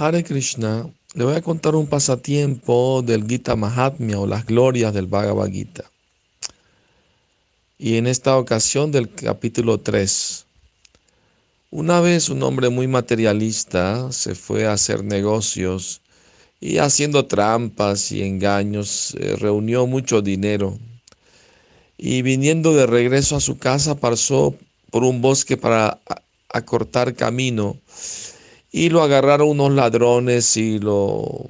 Hare Krishna, le voy a contar un pasatiempo del Gita Mahatmya o las glorias del Bhagavad Gita. Y en esta ocasión del capítulo 3. Una vez un hombre muy materialista se fue a hacer negocios y haciendo trampas y engaños eh, reunió mucho dinero. Y viniendo de regreso a su casa pasó por un bosque para acortar camino y lo agarraron unos ladrones y lo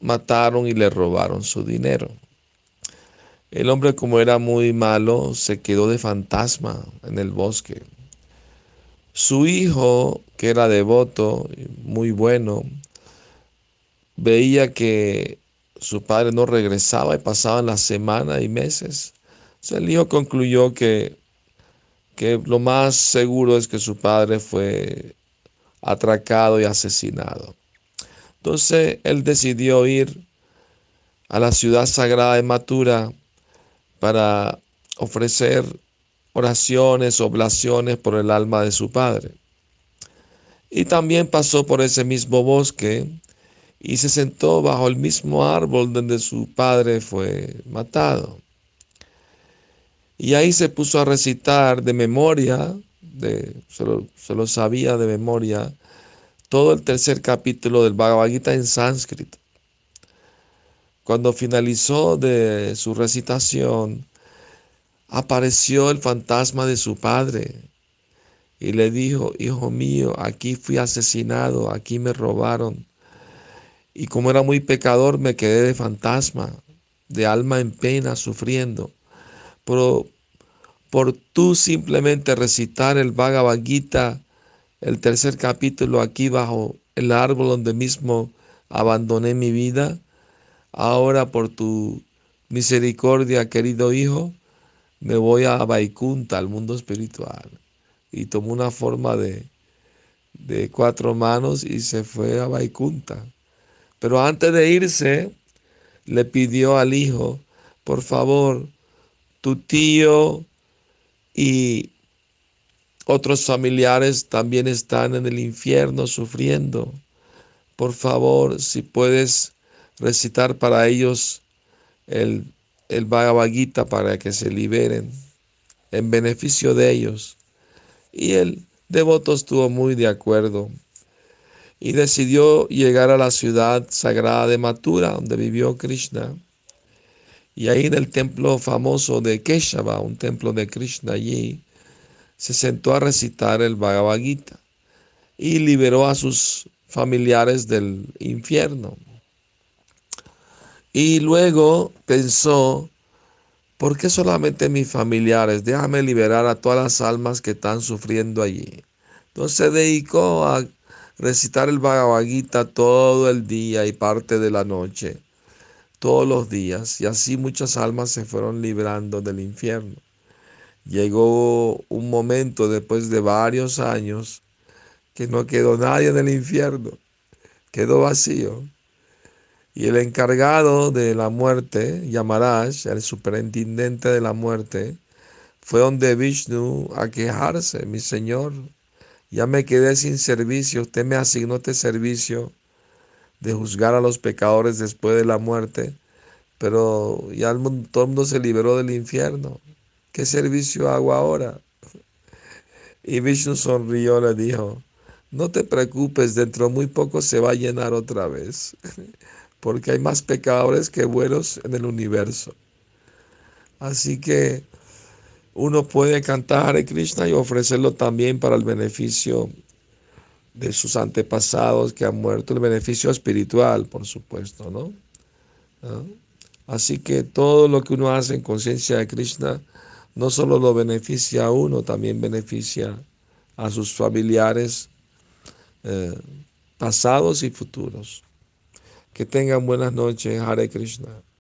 mataron y le robaron su dinero. El hombre como era muy malo se quedó de fantasma en el bosque. Su hijo, que era devoto, muy bueno, veía que su padre no regresaba y pasaban las semanas y meses. el hijo concluyó que, que lo más seguro es que su padre fue atracado y asesinado. Entonces él decidió ir a la ciudad sagrada de Matura para ofrecer oraciones, oblaciones por el alma de su padre. Y también pasó por ese mismo bosque y se sentó bajo el mismo árbol donde su padre fue matado. Y ahí se puso a recitar de memoria se, lo, sabía de memoria, todo el tercer capítulo del Bhagavad Gita en sánscrito. Cuando finalizó de su recitación, apareció el fantasma de su padre y le dijo, hijo mío, aquí fui asesinado, aquí me robaron. Y como era muy pecador, me quedé de fantasma, de alma en pena, sufriendo. Pero por tú simplemente recitar el Bhagavad Gita, el tercer capítulo aquí bajo el árbol donde mismo abandoné mi vida, ahora por tu misericordia, querido hijo, me voy a Vaikunta, al mundo espiritual. Y tomó una forma de, de cuatro manos y se fue a Vaikunta. Pero antes de irse, le pidió al hijo, por favor, tu tío y otros familiares también están en el infierno sufriendo. Por favor, si puedes recitar para ellos el, el Bhagavad Gita para que se liberen en beneficio de ellos. Y el devoto estuvo muy de acuerdo y decidió llegar a la ciudad sagrada de Mathura, donde vivió Krishna. Y ahí en el templo famoso de Keshava, un templo de Krishna allí, se sentó a recitar el Bhagavad Gita y liberó a sus familiares del infierno. Y luego pensó, ¿por qué solamente mis familiares? Déjame liberar a todas las almas que están sufriendo allí. Entonces se dedicó a recitar el Bhagavad Gita todo el día y parte de la noche todos los días y así muchas almas se fueron librando del infierno. Llegó un momento después de varios años que no quedó nadie en el infierno, quedó vacío. Y el encargado de la muerte, Yamaraj, el superintendente de la muerte, fue donde Vishnu a quejarse, mi señor, ya me quedé sin servicio, usted me asignó este servicio de juzgar a los pecadores después de la muerte, pero ya todo el mundo se liberó del infierno. ¿Qué servicio hago ahora? Y Vishnu sonrió, le dijo, no te preocupes, dentro de muy poco se va a llenar otra vez, porque hay más pecadores que buenos en el universo. Así que uno puede cantar a Krishna y ofrecerlo también para el beneficio de sus antepasados que han muerto, el beneficio espiritual, por supuesto, ¿no? Así que todo lo que uno hace en conciencia de Krishna no solo lo beneficia a uno, también beneficia a sus familiares eh, pasados y futuros. Que tengan buenas noches, Hare Krishna.